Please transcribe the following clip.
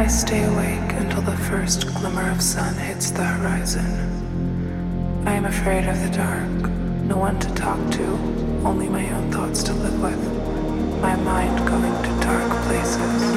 I stay awake until the first glimmer of sun hits the horizon. I am afraid of the dark, no one to talk to, only my own thoughts to live with, my mind going to dark places.